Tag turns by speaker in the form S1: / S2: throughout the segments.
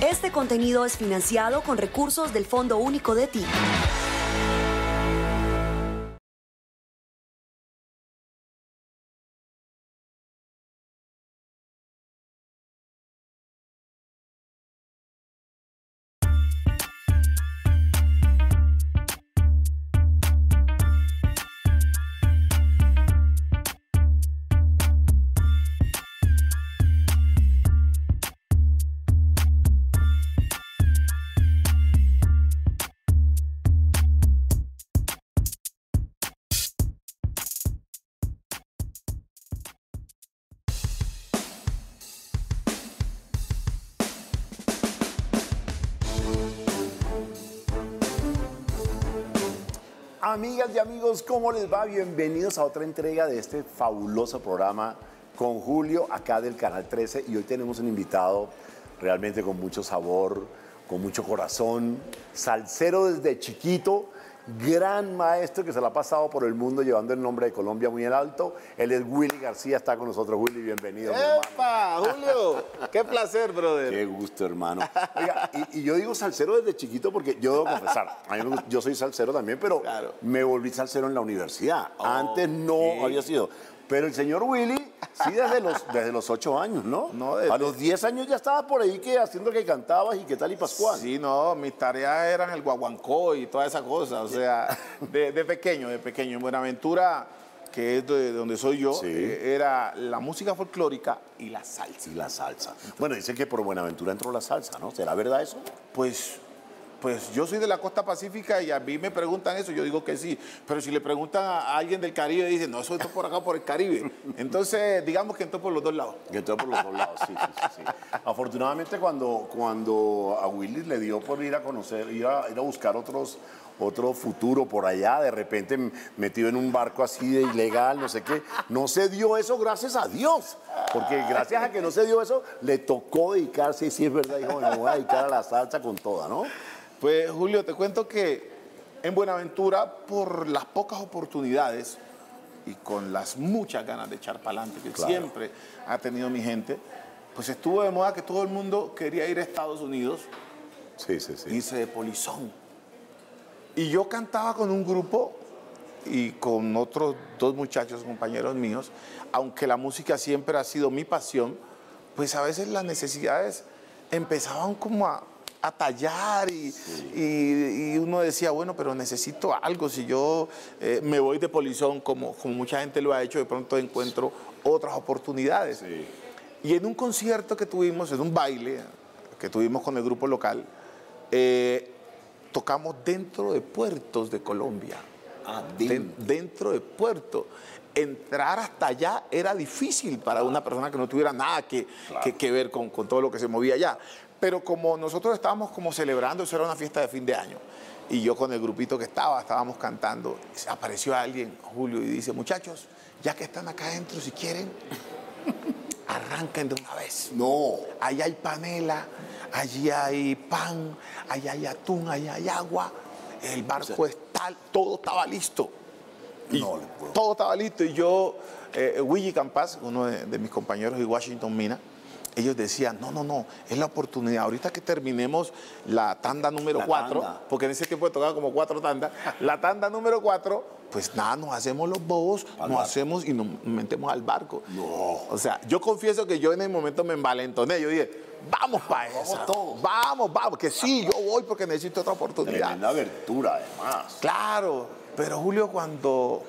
S1: Este contenido es financiado con recursos del Fondo Único de Ti.
S2: Amigas y amigos, ¿cómo les va? Bienvenidos a otra entrega de este fabuloso programa con Julio, acá del Canal 13. Y hoy tenemos un invitado realmente con mucho sabor, con mucho corazón, salsero desde chiquito, gran maestro que se la ha pasado por el mundo llevando el nombre de Colombia muy en alto. Él es Willy García, está con nosotros. Willy, bienvenido. mi.
S3: ¡Epa! Julio, qué placer, brother.
S2: Qué gusto, hermano. Oiga, y, y yo digo salsero desde chiquito porque yo debo confesar, a mí yo soy salsero también, pero
S3: Claro.
S2: me volví salsero en la universidad. Antes no había sido. Pero el señor Willy, sí, desde los, desde los ocho años, ¿no?
S3: No, desde-
S2: A los diez años ya estaba por ahí que haciendo que cantabas y qué tal y Pascual.
S3: Sí, no, mis tareas eran el guaguancó y toda esa cosa. O sea, de, de pequeño, de pequeño. En Buenaventura, que es de donde soy yo,
S2: Sí.
S3: eh, era la música folclórica y la salsa.
S2: Y la salsa. Bueno, dicen que por Buenaventura entró la salsa, ¿no? ¿Será verdad eso?
S3: Pues, pues yo soy de la costa pacífica y a mí me preguntan eso, yo digo que sí. Pero si le preguntan a alguien del Caribe, dicen, no, eso está por acá, por el Caribe. Entonces, digamos que entró por los dos lados.
S2: Que entró por los dos lados, sí, sí, sí, sí. Afortunadamente cuando, cuando a Willy le dio por ir a conocer, ir a, ir a buscar otros, otro futuro por allá, de repente metido en un barco así de ilegal, no sé qué, no se dio eso gracias a Dios. Porque gracias a que no se dio eso, le tocó dedicarse, y sí es verdad, dijo, me voy a dedicar a la salsa con toda, ¿no?
S3: Pues Julio, te cuento que en Buenaventura, por las pocas oportunidades y con las muchas ganas de echar para adelante que
S2: Claro.
S3: siempre ha tenido mi gente, pues estuvo de moda que todo el mundo quería ir a Estados Unidos,
S2: Sí, sí, sí.
S3: irse de polizón. Y yo cantaba con un grupo y con otros dos muchachos, compañeros míos, aunque la música siempre ha sido mi pasión, pues a veces las necesidades empezaban como a, a tallar y, y- y uno decía, bueno, pero necesito algo, si yo eh, me voy de polizón, como, como mucha gente lo ha hecho, de pronto encuentro otras oportunidades.
S2: Sí.
S3: Y en un concierto que tuvimos, en un baile que tuvimos con el grupo local, eh, tocamos dentro de puertos de Colombia.
S2: Ah,
S3: Den- dentro de puerto. Entrar hasta allá era difícil para una persona que no tuviera nada que, que- que ver con, con todo lo que se movía allá. Pero como nosotros estábamos como celebrando, eso era una fiesta de fin de año, y yo con el grupito que estaba, estábamos cantando, apareció alguien, Julio, y dice, muchachos, ya que están acá adentro, si quieren, arranquen de una vez.
S2: No.
S3: Allá hay panela, allí hay pan, allá hay atún, allá hay agua, el barco está, todo estaba listo. Y
S2: No
S3: todo estaba listo y yo, eh, Willy Campas, uno de, de mis compañeros de Washington Mina, ellos decían, no, no, no, es la oportunidad. Ahorita que terminemos la tanda número
S2: La
S3: 4,
S2: tanda.
S3: porque en ese tiempo tocaba como cuatro tandas, la tanda número 4, pues nada, nos hacemos los bobos,
S2: Al
S3: nos
S2: barco.
S3: hacemos y nos metemos al barco.
S2: No.
S3: O sea, yo confieso que yo en el momento me envalentoné. Yo dije, vamos para
S2: Vamos
S3: esa.
S2: todos.
S3: Vamos, vamos, que sí, yo voy porque necesito otra oportunidad.
S2: Tremenda abertura, además.
S3: Claro, pero Julio, cuando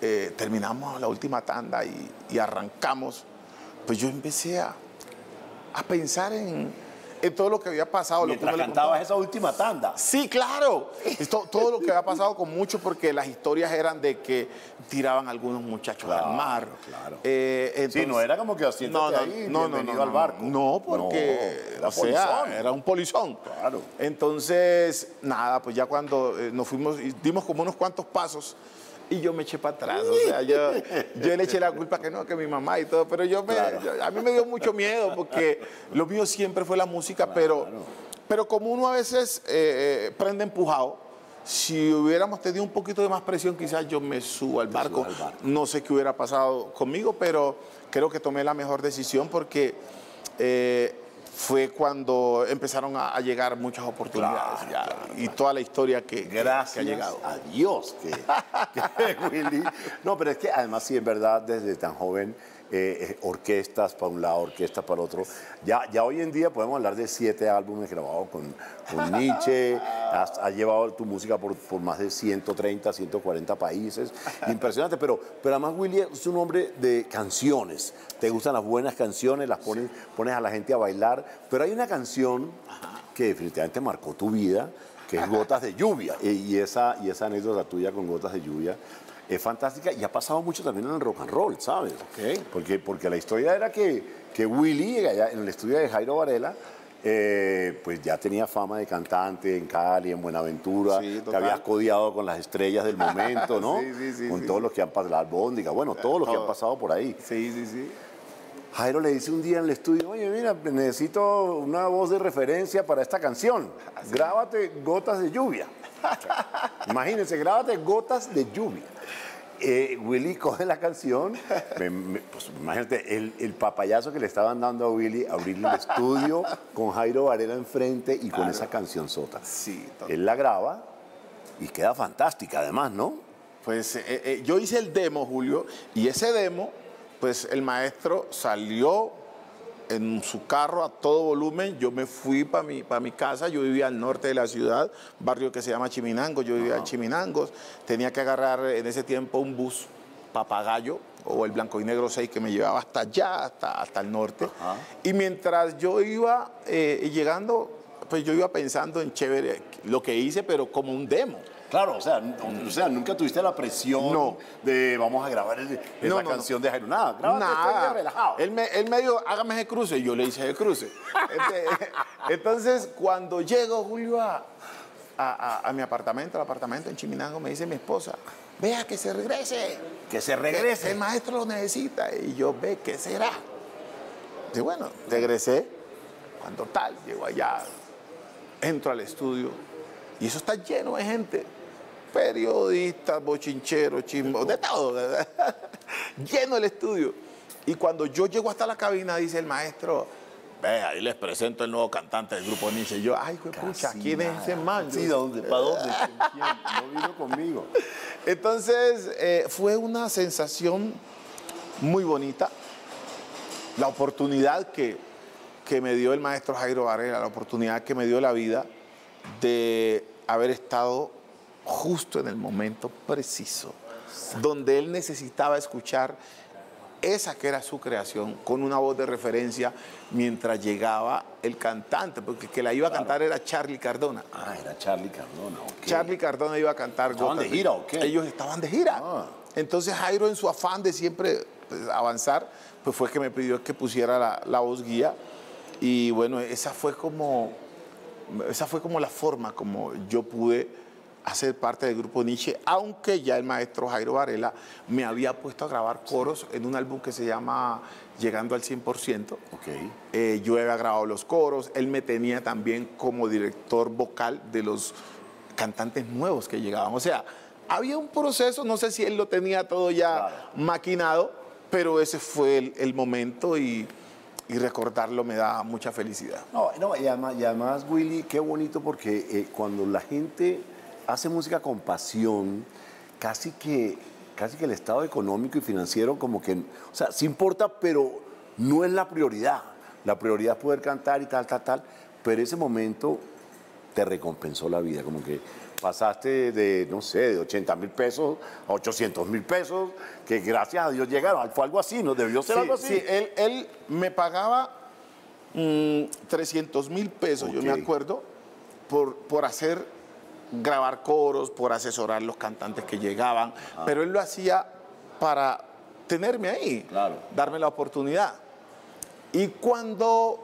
S3: eh, terminamos la última tanda y, y arrancamos, pues yo empecé a, a pensar en, en todo lo que había pasado. lo que
S2: Mientras
S3: uno le
S2: cantabas esa última tanda.
S3: Sí, claro. Esto- todo lo que había pasado con mucho, porque las historias eran de que tiraban algunos muchachos
S2: Claro,
S3: al mar.
S2: claro.
S3: Eh,
S2: Sí, no era como que asiéntate ahí, bienvenido al barco.
S3: No, porque
S2: No, era
S3: o sea,
S2: polizón.
S3: era un polizón.
S2: Claro.
S3: Entonces, nada, pues ya cuando eh, nos fuimos, y dimos como unos cuantos pasos y yo me eché para atrás. O sea, yo, yo le eché la culpa que no, que mi mamá y todo, pero yo me,
S2: Claro.
S3: yo- a mí me dio mucho miedo porque lo mío siempre fue la música, pero, pero como uno a veces eh, eh, prende empujado, si hubiéramos tenido un poquito de más presión, quizás yo me subo al barco.
S2: subas al barco.
S3: No sé qué hubiera pasado conmigo, pero creo que tomé la mejor decisión porque eh, fue cuando empezaron a, a llegar muchas oportunidades
S2: Claro,
S3: ya,
S2: claro,
S3: y toda la historia que, que-
S2: Gracias
S3: que ha llegado.
S2: a Dios que, que Willy. No, pero es que además sí es verdad desde tan joven eh, eh, orquestas para un lado, orquestas para otro. Ya, ya hoy en día podemos hablar de siete álbumes grabados con, con Nietzsche. Has, has llevado tu música por, por más de 130, 140 países. Impresionante, pero, pero además Willy es un hombre de canciones. Te gustan las buenas canciones, las pones, pones a la gente a bailar. Pero hay una canción que definitivamente marcó tu vida, que es Gotas de Lluvia. Y esa, y esa anécdota tuya con Gotas de Lluvia es fantástica y ha pasado mucho también en el rock and roll, ¿sabes? Porque, porque la historia era que, que Willy, allá en el estudio de Jairo Varela, eh, pues ya tenía fama de cantante en Cali, en Buenaventura,
S3: Sí,
S2: que habías codiado con las estrellas del momento, ¿no?
S3: Sí, sí, sí,
S2: con
S3: sí.
S2: todos los que han pasado, la albóndiga, bueno, todos los que han pasado por ahí.
S3: Sí, sí, sí.
S2: Jairo le dice un día en el estudio, oye, mira, necesito una voz de referencia para esta canción. Grábate Gotas de Lluvia. Imagínense, grábate Gotas de Lluvia. Eh, Willy coge la canción, me- me- pues, imagínate el, el papayazo que le estaban dando a Willy, abrir el estudio con Jairo Varela enfrente y con esa canción sota.
S3: Sí.
S2: Él la graba y queda fantástica además, ¿no?
S3: Pues eh, eh, yo hice el demo, Julio, y ese demo, pues el maestro salió en su carro a todo volumen. Yo me fui para mi, pa' mi casa, yo vivía al norte de la ciudad, barrio que se llama Chiminango, yo vivía en Chiminangos. Tenía que agarrar en ese tiempo un bus papagayo o el blanco y negro 6 que me llevaba hasta allá, hasta, hasta el norte. Y mientras yo iba eh, llegando, pues yo iba pensando en chévere lo que hice, pero como un demo.
S2: Claro, o sea, o sea, nunca tuviste la presión
S3: No.
S2: de vamos a grabar el-
S3: no,
S2: canción de Jairo. Nada, día relajado.
S3: Él me, él me dijo, hágame ese cruce. Y yo le hice ese cruce. Este, Entonces, cuando llego, Julio, a, a- a- a mi apartamento, al apartamento en Chiminango, me dice mi esposa, vea que se regrese.
S2: Que se
S3: Que
S2: regrese.
S3: el maestro lo necesita. Y yo, ve, ¿qué será? Y bueno, regresé. Cuando tal, llego allá, entro al estudio y eso está lleno de gente. Periodistas, bochincheros, chismos, de todo. ¿verdad? lleno el estudio. Y cuando yo llego hasta la cabina, dice el maestro, ve, ahí les presento el nuevo cantante del grupo Nietzsche. Y yo, ay, de pucha, ¿quién es ese man?
S2: Sí, ¿dónde? ¿Para dónde? Quién? No vino conmigo.
S3: Entonces, eh, fue una sensación muy bonita. La oportunidad que, que me dio el maestro Jairo Varela, la oportunidad que me dio la vida de haber estado justo en el momento preciso, donde él necesitaba escuchar esa que era su creación, con una voz de referencia mientras llegaba el cantante, porque que la iba a cantar era Charlie Cardona.
S2: Ah, era Charlie Cardona, ok.
S3: Charlie Cardona iba a cantar
S2: ¿Estaban de gira o qué?
S3: Ellos estaban de gira.
S2: Ah.
S3: Entonces Jairo en su afán de siempre pues, avanzar, pues fue que me pidió que pusiera la, la voz guía. Y bueno, esa fue como esa fue como la forma como yo pude hacer parte del grupo Nietzsche, aunque ya el maestro Jairo Varela me había puesto a grabar coros en un álbum que se llama Llegando al 100%.
S2: Ok.
S3: Eh, yo había grabado los coros, él me tenía también como director vocal de los cantantes nuevos que llegaban. O sea, había un proceso, no sé si él lo tenía todo ya
S2: Claro.
S3: maquinado, pero ese fue el, el momento y, y recordarlo me da mucha felicidad.
S2: No, no, y además, y además, Willy, qué bonito porque eh, cuando la gente hace música con pasión, casi que, casi que el estado económico y financiero como que, o sea, sí importa, pero no es la prioridad. La prioridad es poder cantar y tal, tal, tal, pero ese momento te recompensó la vida, como que pasaste de, no sé, de 80 mil pesos a 800 mil pesos, que gracias a Dios llegaron. Fue algo así, ¿no? Debió ser
S3: Sí,
S2: algo así.
S3: sí, él, él me pagaba mm, 300 mil pesos, yo me acuerdo, por, por hacer, grabar coros, por asesorar los cantantes que llegaban, pero él lo hacía para tenerme ahí,
S2: Claro.
S3: darme la oportunidad. Y cuando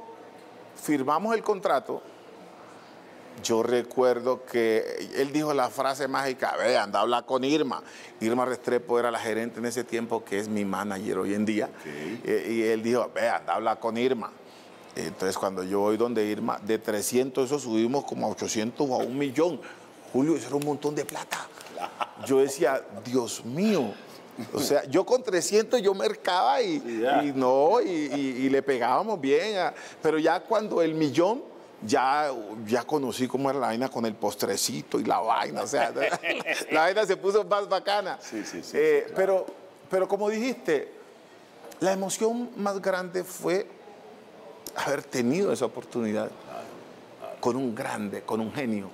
S3: firmamos el contrato, yo recuerdo que él dijo la frase mágica, ve, anda a hablar con Irma. Irma Restrepo era la gerente en ese tiempo, que es mi manager hoy en día. Eh, y él dijo, ve, anda a hablar con Irma. Entonces cuando yo voy donde Irma, de 300 eso subimos como a 800 o a un millón. Julio, eso era un montón de plata. Yo decía, Dios mío, O sea, yo con 300 yo mercaba y, no, y, y- y le pegábamos bien. a- pero ya cuando el millón, ya, ya conocí cómo era la vaina con el postrecito y la vaina. O sea, la vaina se puso más bacana.
S2: Sí, sí, sí,
S3: Eh,
S2: claro.
S3: pero, pero como dijiste, la emoción más grande fue haber tenido esa oportunidad con un grande, con un genio.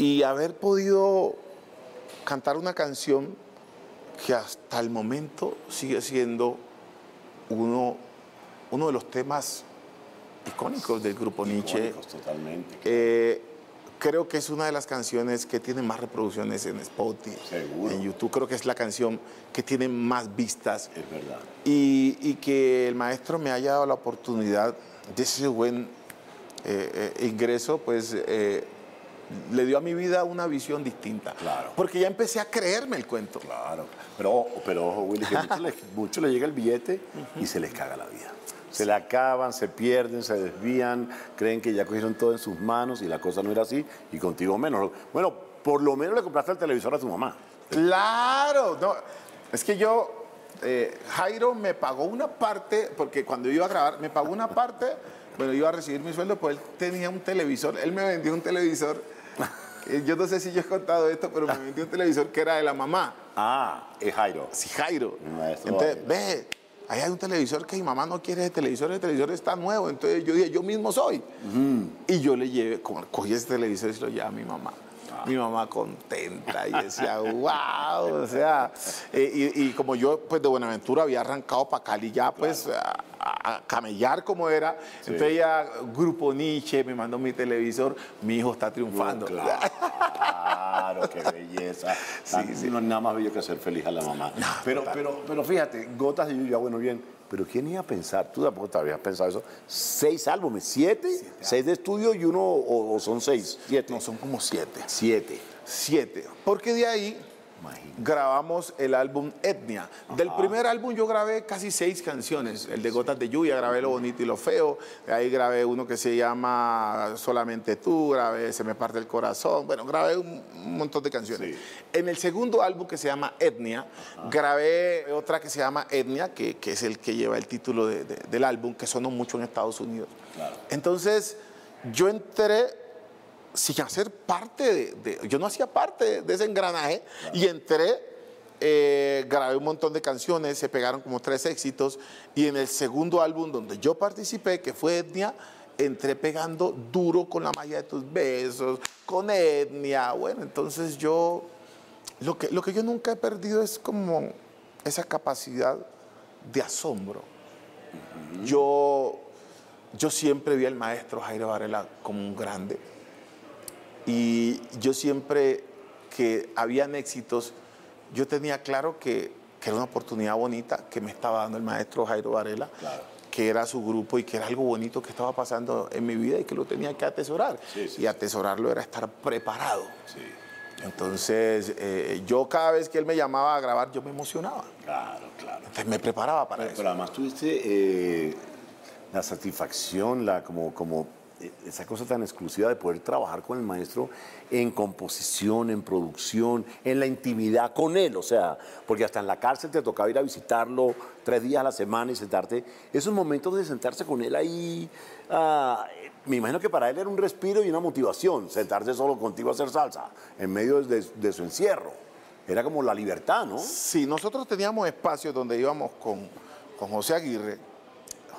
S3: Y haber podido cantar una canción que hasta el momento sigue siendo uno, uno de los temas icónicos del grupo Nietzsche.
S2: Icónicos, totalmente.
S3: Eh, creo que es una de las canciones que tiene más reproducciones en Spotify,
S2: Seguro.
S3: en YouTube. Creo que es la canción que tiene más vistas
S2: Es verdad.
S3: y, y que el maestro me haya dado la oportunidad de ese buen eh, eh, ingreso, pues le dio a mi vida una visión distinta.
S2: Claro.
S3: Porque ya empecé a creerme el cuento.
S2: Claro. Pero, pero ojo, Willy, que muchos les, muchos les llega el billete y se les caga la vida. Se le acaban, se pierden, se desvían, creen que ya cogieron todo en sus manos y la cosa no era así, y contigo menos. Bueno, por lo menos le compraste el televisor a tu mamá.
S3: Claro, no, es que yo, eh, Jairo me pagó una parte, porque cuando yo iba a grabar, me pagó una parte, bueno, iba a recibir mi sueldo, pues él tenía un televisor, él me vendió un televisor, yo no sé si yo he contado esto, pero me vendió un televisor que era de la mamá,
S2: Ah, es Jairo.
S3: sí, Jairo.
S2: Maestro
S3: Entonces,
S2: Jairo.
S3: ve, ahí hay un televisor que mi mamá no quiere ese televisor, el televisor está nuevo, entonces yo dije, yo mismo soy. Y yo le llevé, cogí ese televisor y se lo llevé a mi mamá.
S2: Ah.
S3: Mi mamá contenta y decía, wow, o sea, eh, y, y como yo pues de Buenaventura había arrancado para Cali ya pues a, a- a camellar como era, entonces ya Grupo Nietzsche me mandó mi televisor, mi hijo está triunfando.
S2: Claro, qué belleza.
S3: Sí, sí.
S2: No hay nada más bello que hacer feliz a la mamá. pero, pero, pero fíjate, gotas de lluvia, bueno, bien. Pero ¿quién iba a pensar? Tú tampoco te habías pensado eso. Seis álbumes, siete, seis de estudio y uno, o, o son seis, siete.
S3: No, son como siete.
S2: Siete.
S3: Siete. Porque de ahí
S2: Imagínate.
S3: grabamos el álbum Etnia. Del primer álbum yo grabé casi seis canciones. El de Gotas de Lluvia, grabé Lo Bonito y Lo Feo. Ahí grabé uno que se llama Solamente Tú, grabé Se Me Parte el Corazón. Bueno, grabé un, montón de canciones.
S2: Sí.
S3: En el segundo álbum que se llama Etnia, grabé otra que se llama Etnia, que, que es el que lleva el título de- de- del álbum, que sonó mucho en Estados Unidos.
S2: Claro.
S3: Entonces, yo entré sin hacer parte de, de- yo no hacía parte de, de ese engranaje y entré, eh, grabé un montón de canciones, se pegaron como tres éxitos y en el segundo álbum donde yo participé, que fue Etnia, entré pegando duro con la magia de tus besos, con Etnia, bueno, entonces yo, lo que, lo que yo nunca he perdido es como esa capacidad de asombro. Yo, yo siempre vi al maestro Jairo Varela como un grande. Y yo siempre que habían éxitos, yo tenía claro que, que era una oportunidad bonita que me estaba dando el maestro Jairo Varela,
S2: Claro.
S3: que era su grupo y que era algo bonito que estaba pasando en mi vida y que lo tenía que atesorar.
S2: Sí, sí,
S3: y atesorarlo era estar preparado.
S2: Sí.
S3: Entonces, eh, yo cada vez que él me llamaba a grabar, yo me emocionaba.
S2: Claro, claro.
S3: Entonces me preparaba para
S2: Pero,
S3: eso.
S2: pero además tuviste eh, la satisfacción, la, como, como esa cosa tan exclusiva de poder trabajar con el maestro en composición, en producción, en la intimidad con él. O sea, porque hasta en la cárcel te tocaba ir a visitarlo tres días a la semana y sentarte. Esos momentos de sentarse con él ahí, ah, me imagino que para él era un respiro y una motivación, sentarse solo contigo a hacer salsa, en medio de, de su encierro. Era como la libertad, ¿no?
S3: Sí, nosotros teníamos espacios donde íbamos con, con José Aguirre,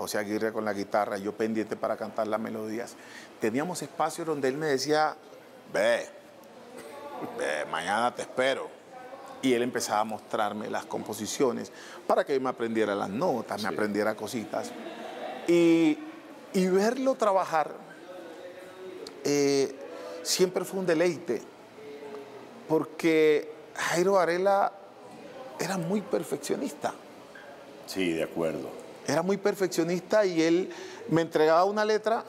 S3: José Aguirre con la guitarra, yo pendiente para cantar las melodías. Teníamos espacios donde él me decía, ve, ve, mañana te espero. Y él empezaba a mostrarme las composiciones para que yo me aprendiera las notas, me aprendiera cositas. Y, y verlo trabajar eh, siempre fue un deleite, porque Jairo Varela era muy perfeccionista.
S2: Sí, de acuerdo.
S3: Era muy perfeccionista y él me entregaba una letra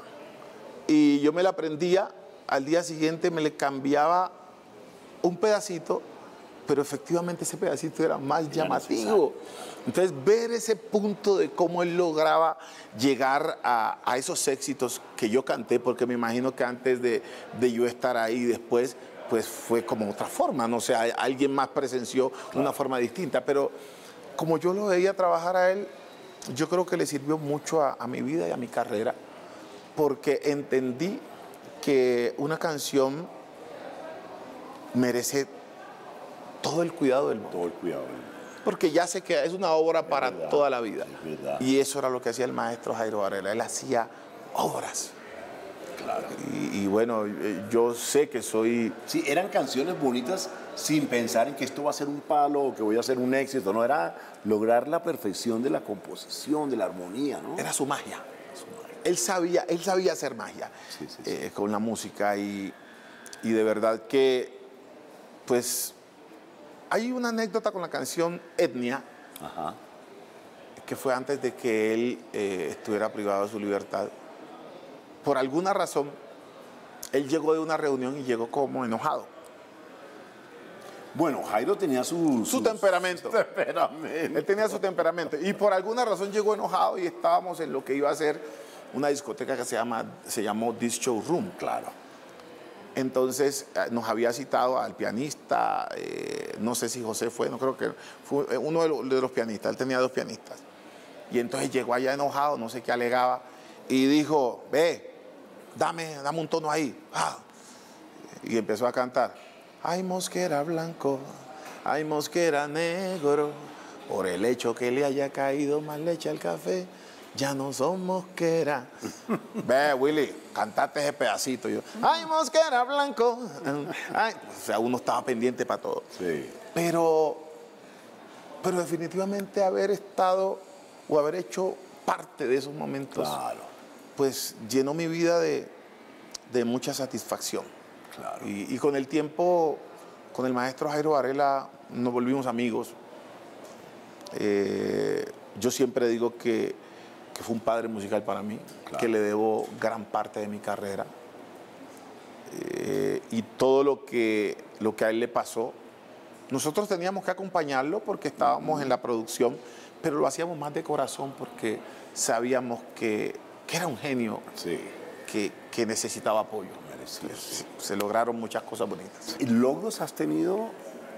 S3: y yo me la aprendía. Al día siguiente me le cambiaba un pedacito, pero efectivamente ese pedacito era más llamativo. Entonces, ver ese punto de cómo él lograba llegar a, a esos éxitos que yo canté, porque me imagino que antes de, de yo estar ahí después, pues fue como otra forma, no sé, a- alguien más presenció una forma distinta, pero como yo lo veía trabajar a él, yo creo que le sirvió mucho a, a mi vida y a mi carrera, porque entendí que una canción merece todo el cuidado del mundo.
S2: Todo el cuidado.
S3: Porque ya sé que es una obra para
S2: verdad,
S3: toda la vida.
S2: es.
S3: Y eso era lo que hacía el maestro Jairo Varela. Él hacía obras.
S2: Claro.
S3: Y, y bueno, eh, yo sé que soy...
S2: Sí, eran canciones bonitas sin pensar en que esto va a ser un palo o que voy a ser un éxito. No, era lograr la perfección de la composición, de la armonía, ¿no?
S3: Era su magia. Él sabía, él sabía hacer magia
S2: Sí, sí, sí.
S3: eh, con la música y, y de verdad que, pues, hay una anécdota con la canción Etnia,
S2: Ajá.
S3: que fue antes de que él eh, estuviera privado de su libertad. Por alguna razón, él llegó de una reunión y llegó como enojado.
S2: Bueno, Jairo tenía su...
S3: Su temperamento.
S2: temperamento.
S3: Él tenía su temperamento. Y por alguna razón llegó enojado y estábamos en lo que iba a ser una discoteca que se, llama, se llamó This Show Room.
S2: Claro.
S3: Entonces eh, nos había citado al pianista, eh, no sé si José fue, no creo que fue eh, uno de los, de los pianistas, él tenía dos pianistas. Y entonces llegó allá enojado, no sé qué alegaba, y dijo, ve, dame, dame un tono ahí. Ah. Y empezó a cantar, ay mosquera blanco, ay mosquera negro, por el hecho que le haya caído más leche al café, ya no son mosquera. Ve, Willy, cantaste ese pedacito. Yo, ay, mosquera blanco. Ay, o sea, uno estaba pendiente para todo.
S2: Sí.
S3: Pero, pero definitivamente haber estado o haber hecho parte de esos momentos,
S2: Claro.
S3: pues llenó mi vida de, de mucha satisfacción.
S2: Claro.
S3: Y, y con el tiempo, con el maestro Jairo Varela, nos volvimos amigos. Eh, yo siempre digo que, que fue un padre musical para mí,
S2: Claro.
S3: que le debo gran parte de mi carrera. Eh, y todo lo que, lo que a él le pasó, nosotros teníamos que acompañarlo porque estábamos en la producción, pero lo hacíamos más de corazón porque sabíamos que, que era un genio
S2: Sí.
S3: que, que necesitaba apoyo. Se, se lograron muchas cosas bonitas.
S2: ¿Y logros has tenido?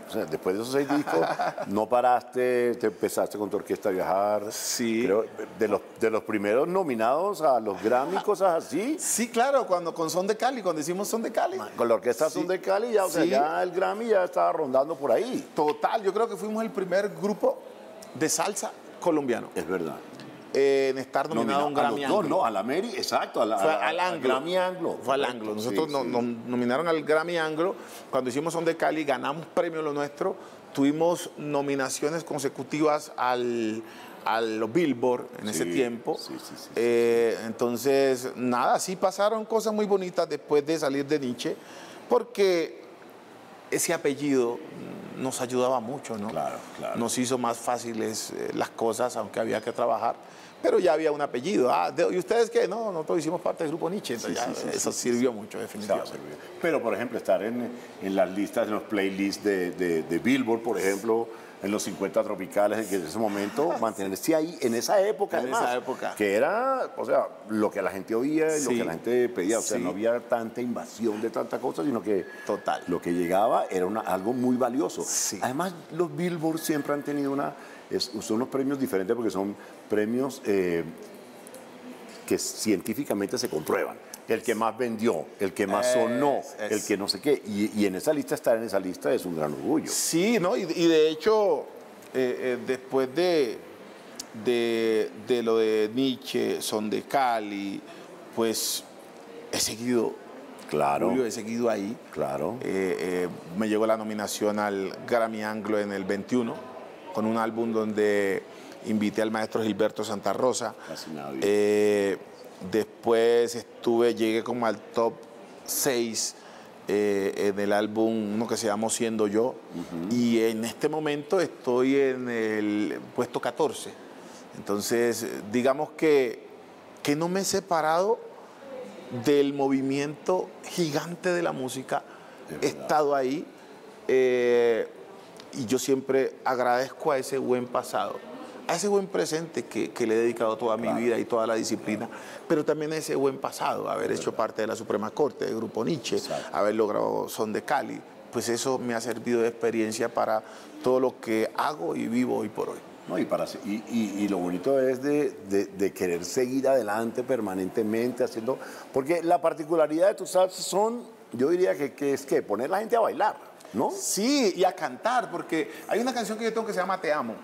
S2: O sea, después de esos seis discos, no paraste, te empezaste con tu orquesta a viajar.
S3: Sí.
S2: Creo, de, los, de los primeros nominados a los Grammy, cosas así.
S3: Sí, claro, cuando con Son de Cali, cuando hicimos Son de Cali.
S2: Con la orquesta
S3: Sí.
S2: Son de Cali, ya, o sea,
S3: Sí.
S2: ya el Grammy ya estaba rondando por ahí.
S3: Total, yo creo que fuimos el primer grupo de salsa colombiano
S2: Es verdad.
S3: Eh, en estar nominado a un Grammy
S2: los dos,
S3: Anglo.
S2: no, a la Mary, exacto, a la-
S3: Fue
S2: a
S3: al Anglo.
S2: Grammy Anglo.
S3: Fue al Anglo. Nosotros
S2: sí.
S3: nos, nos nominaron al Grammy Anglo. Cuando hicimos Son de Cali, ganamos premio lo nuestro. Tuvimos nominaciones consecutivas al, a los Billboard en ese tiempo.
S2: sí, sí, sí,
S3: Eh, entonces, nada, sí pasaron cosas muy bonitas después de salir de Nietzsche, porque ese apellido nos ayudaba mucho, ¿no?
S2: Claro, claro.
S3: Nos hizo más fáciles eh, las cosas, aunque había que trabajar. Pero ya había un apellido. Ah, ¿y ustedes qué? No, nosotros hicimos parte del grupo Nietzsche. Entonces
S2: Sí,
S3: ya
S2: sí, sí,
S3: eso
S2: sí,
S3: sirvió mucho, definitivamente.
S2: Pero, por ejemplo, estar en, en las listas, en los playlists de, de- de Billboard, por ejemplo, en los 50 tropicales, que en ese momento, mantenerse ahí, en esa época,
S3: En
S2: además,
S3: esa época.
S2: que era, o sea, lo que la gente oía, y lo que la gente pedía, o sea,
S3: Sí.
S2: no había tanta invasión de tanta cosa, sino que
S3: Total.
S2: lo que llegaba era una- algo muy valioso.
S3: Sí.
S2: Además, los Billboard siempre han tenido una, es- son unos premios diferentes porque son premios eh, que científicamente se comprueban. El que más vendió, el que más sonó,
S3: es-
S2: el que no sé qué. Y, y en esa lista, estar en esa lista es un gran orgullo.
S3: Sí, ¿no? Y, y de hecho, eh, eh, después de, de, de lo de Nietzsche, Son de Cali, pues he seguido,
S2: Claro,
S3: Julio, he seguido ahí.
S2: claro.
S3: Eh, me llegó la nominación al Grammy Anglo en el 21, con un álbum donde invité al maestro Gilberto Santa Rosa.
S2: Casi nadie.
S3: Eh, después estuve, llegué como al top 6 en el álbum, uno que se llamó Siendo Yo, y en este momento estoy en el puesto 14. Entonces, digamos que, que no me he separado del movimiento gigante de la música. He estado ahí eh, y yo siempre agradezco a ese buen pasado, a ese buen presente que, que le he dedicado toda mi vida y toda la disciplina, pero también a ese buen pasado, haber hecho parte de la Suprema Corte, del Grupo Nietzsche,
S2: Exacto.
S3: haber logrado Son de Cali, pues eso me ha servido de experiencia para todo lo que hago y vivo hoy por hoy.
S2: No, y, para, y, y- y lo bonito es de, de- de querer seguir adelante permanentemente haciendo, porque la particularidad de tus salsas son, yo diría que, que es que poner la gente a bailar, ¿no?
S3: Sí, y a cantar, porque hay una canción que yo tengo que se llama Te Amo.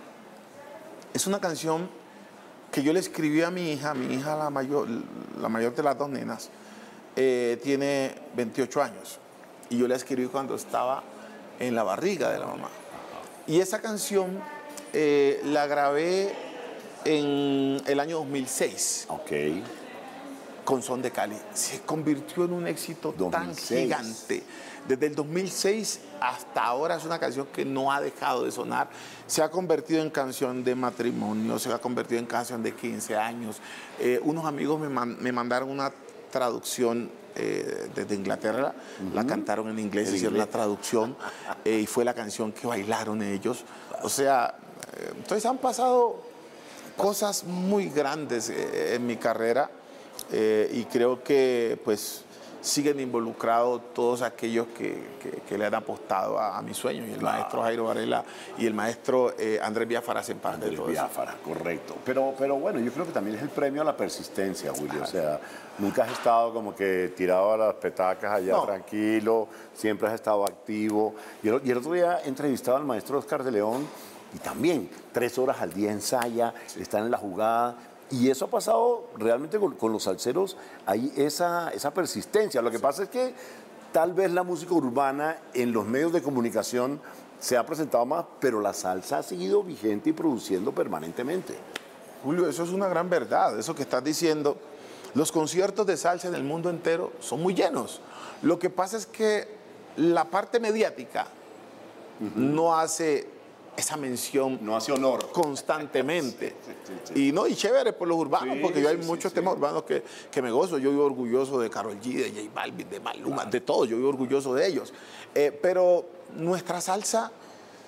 S3: Es una canción que yo le escribí a mi hija, mi hija la mayor, la mayor de las dos nenas, eh, tiene 28 años. Y yo la escribí cuando estaba en la barriga de la mamá. Y esa canción eh, la grabé en el año 2006
S2: Ok.
S3: con Son de Cali. Se convirtió en un éxito tan
S2: 2006.
S3: gigante. Desde el 2006 hasta ahora es una canción que no ha dejado de sonar. Se ha convertido en canción de matrimonio, se ha convertido en canción de 15 años. Eh, unos amigos me, man- me mandaron una traducción eh, desde Inglaterra, la cantaron en inglés,
S2: En
S3: hicieron
S2: inglés.
S3: la traducción eh, y fue la canción que bailaron ellos. O sea, entonces han pasado cosas muy grandes en mi carrera y creo que pues siguen involucrados todos aquellos que, que- que le han apostado a, a mis sueños y el maestro Jairo Varela y el maestro eh, Andrés Biafara hacen parte de todo eso.
S2: Biafara, correcto. Pero, pero bueno, yo creo que también es el premio a la persistencia, Julio. O sea, nunca has estado como que tirado a las petacas allá
S3: No.
S2: tranquilo, siempre has estado activo. Y el, y el otro día entrevistaba al maestro Oscar de León y también tres horas al día ensaya, están en la jugada. Y eso ha pasado realmente con, con los salseros, hay esa, esa persistencia. Lo que pasa es que tal vez la música urbana en los medios de comunicación se ha presentado más, pero la salsa ha seguido vigente y produciendo permanentemente.
S3: Julio, eso es una gran verdad, eso que estás diciendo. Los conciertos de salsa en el mundo entero son muy llenos. Lo que pasa es que la parte mediática no hace esa mención
S2: No hace honor.
S3: constantemente. Y no, y chévere por los urbanos, porque yo hay muchos temas urbanos que, que me gozo. Yo vivo orgulloso de Karol G, de J Balvin, de Maluma, de todo. Yo vivo orgulloso de ellos. Eh, pero nuestra salsa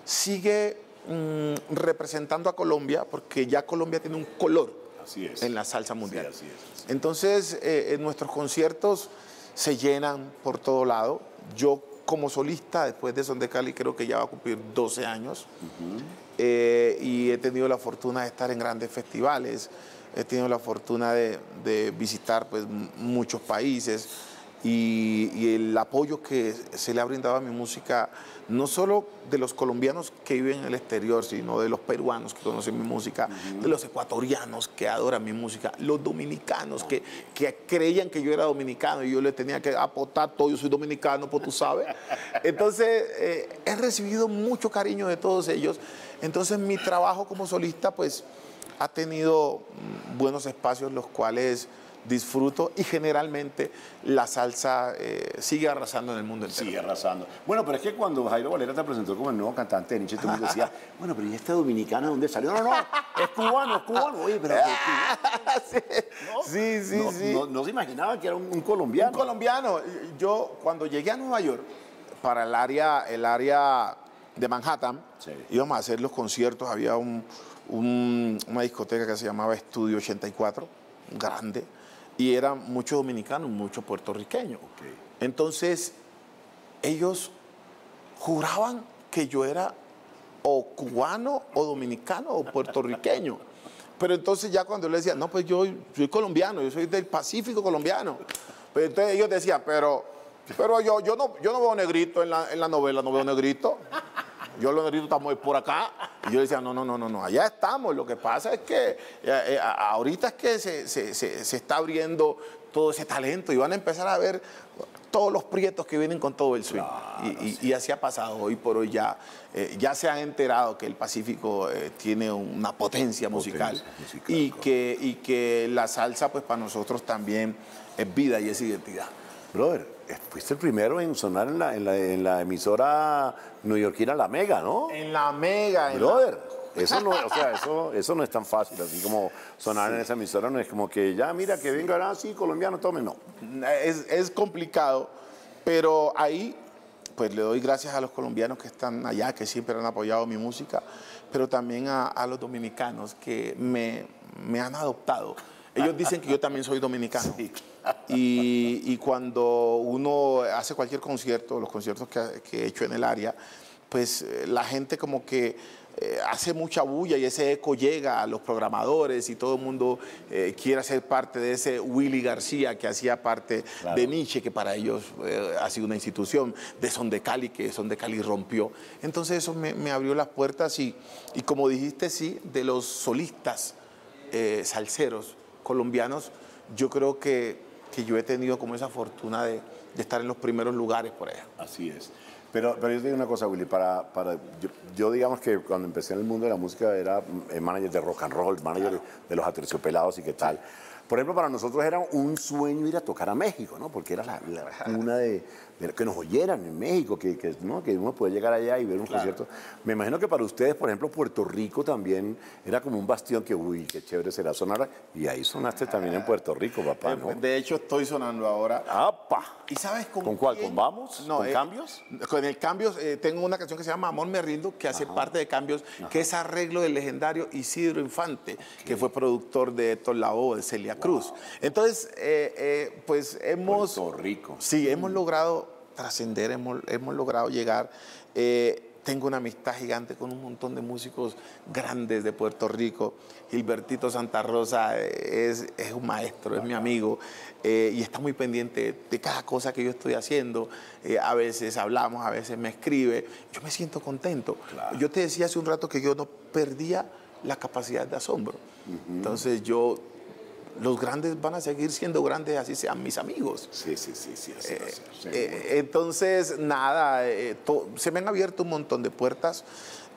S3: sigue mm, representando a Colombia, porque ya Colombia tiene un color
S2: Así es.
S3: en la salsa mundial.
S2: así es,
S3: Entonces, eh, en nuestros conciertos se llenan por todo lado. Yo como solista, después de Son de Cali, creo que ya va a cumplir 12 años. Eh, y he tenido la fortuna de estar en grandes festivales, he tenido la fortuna de, de visitar pues, muchos países y, y el apoyo que se le ha brindado a mi música, no solo de los colombianos que viven en el exterior, sino de los peruanos que conocen mi música, de los ecuatorianos que adoran mi música, los dominicanos que, que creían que yo era dominicano y yo le tenía que aportar todo, yo soy dominicano, pues tú sabes. Entonces, eh, he recibido mucho cariño de todos ellos. Entonces, mi trabajo como solista, pues, ha tenido buenos espacios los cuales disfruto y generalmente la salsa eh, sigue arrasando en el mundo entero.
S2: Sigue arrasando. Bueno, pero es que cuando Jairo Valera te presentó como el nuevo cantante de Nietzsche, tú me decías, bueno, pero ¿y dominicano de dónde salió? No, no, es cubano, es cubano. Oye, pero ¿qué cubano?
S3: sí, sí,
S2: no,
S3: sí.
S2: No, no se imaginaba que era un, un colombiano.
S3: Un colombiano. Yo cuando llegué a Nueva York para el área, el área de Manhattan,
S2: Sí.
S3: íbamos a hacer los conciertos. Había un- un- una discoteca que se llamaba Estudio 84, grande, y eran muchos dominicanos, muchos puertorriqueños. Entonces, ellos juraban que yo era o cubano o dominicano o puertorriqueño. Pero entonces ya cuando yo les decía, no, pues yo soy colombiano, yo soy del Pacífico colombiano. Pero entonces ellos decían, pero, pero yo, yo, no, yo no veo negrito en la, en la novela, no veo negrito. Yo los negritos estamos por acá. Y yo decía, no, no, no, no, no, allá estamos. Lo que pasa es que eh, eh, ahorita es que se, se- se- se está abriendo todo ese talento y van a empezar a ver todos los prietos que vienen con todo el swing. y, y- y así ha pasado. Hoy por hoy ya, eh, ya se han enterado que el Pacífico eh, tiene una potencia musical,
S2: musical,
S3: y, que, y que la salsa, pues para nosotros también es vida y es identidad.
S2: Brother, eh, fuiste el primero en sonar en la, en la, en la emisora neoyorquina La Mega, ¿no?
S3: En la mega, la-
S2: Brother, eso no, o sea, eso, eso no es tan fácil, así como sonar en esa emisora, no es como que ya, mira, que venga, ah, sí, colombiano, tome, no.
S3: es, es complicado, pero ahí pues le doy gracias a los colombianos que están allá, que siempre han apoyado mi música, pero también a, a los dominicanos que me, me han adoptado. Ellos dicen que yo también soy dominicano. Y, y cuando uno hace cualquier concierto, los conciertos que, que he hecho en el área, pues eh, la gente como que eh, hace mucha bulla y ese eco llega a los programadores y todo el mundo eh, quiere ser parte de ese Willy García que hacía parte de Nietzsche, que para ellos eh, ha sido una institución, de Son de Cali, que Son de Cali rompió. Entonces eso me, me abrió las puertas y, y como dijiste, sí, de los solistas eh, salseros colombianos, yo creo que, que yo he tenido como esa fortuna de, de estar en los primeros lugares por allá.
S2: Así es. Pero, pero yo te digo una cosa, Willy, para, para, yo, yo digamos que cuando empecé en el mundo de la música era eh, manager de rock and roll, manager de, de los aterciopelados y qué tal. Por ejemplo, para nosotros era un sueño ir a tocar a México, ¿no? Porque era la, la cuna de que nos oyeran en México, que, que, ¿no? que uno puede llegar allá y ver un concierto. Me imagino que para ustedes, por ejemplo, Puerto Rico también era como un bastión que, uy, qué chévere será sonar. Y ahí sonaste también en Puerto Rico, papá, ¿no?
S3: De hecho, estoy sonando ahora.
S2: ¡Apa!
S3: ¿Y sabes con,
S2: ¿Con cuál?
S3: quién?
S2: ¿Con Vamos?
S3: No,
S2: ¿Con
S3: eh,
S2: Cambios?
S3: Con el Cambios, eh, tengo una canción que se llama Amor me rindo, que hace parte de Cambios, que es arreglo del legendario Isidro Infante, que fue productor de Héctor Lavoe, de Celia Cruz. Entonces, eh, pues hemos...
S2: Puerto Rico.
S3: Sí, hemos logrado trascender, hemos, hemos logrado llegar. Eh, tengo una amistad gigante con un montón de músicos grandes de Puerto Rico. Gilbertito Santa Rosa eh, es, es un maestro, es mi amigo eh, y está muy pendiente de cada cosa que yo estoy haciendo. Eh, a veces hablamos, a veces me escribe. Yo me siento contento. Yo te decía hace un rato que yo no perdía la capacidad de asombro. Entonces yo los grandes van a seguir siendo grandes, así sean mis amigos.
S2: Sí, sí, sí, sí. así seguro.
S3: Eh, entonces, nada, eh, to- se me han abierto un montón de puertas,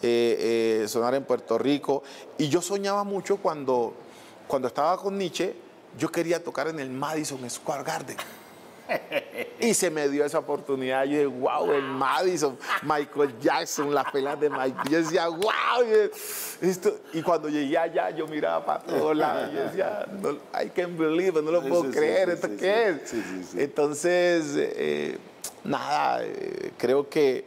S3: eh, eh, sonar en Puerto Rico, y yo soñaba mucho cuando, cuando estaba con Nietzsche, yo quería tocar en el Madison Square Garden. Y se me dio esa oportunidad. Yo dije, wow, el Madison, Michael Jackson, las pelas de Michael. Yo decía, wow. Y, esto- y cuando llegué allá, yo miraba para todos lados. Yo decía, no, I can't believe no lo puedo
S2: sí,
S3: creer.
S2: sí,
S3: ¿Esto
S2: sí,
S3: qué es? Entonces, eh, nada, eh, creo que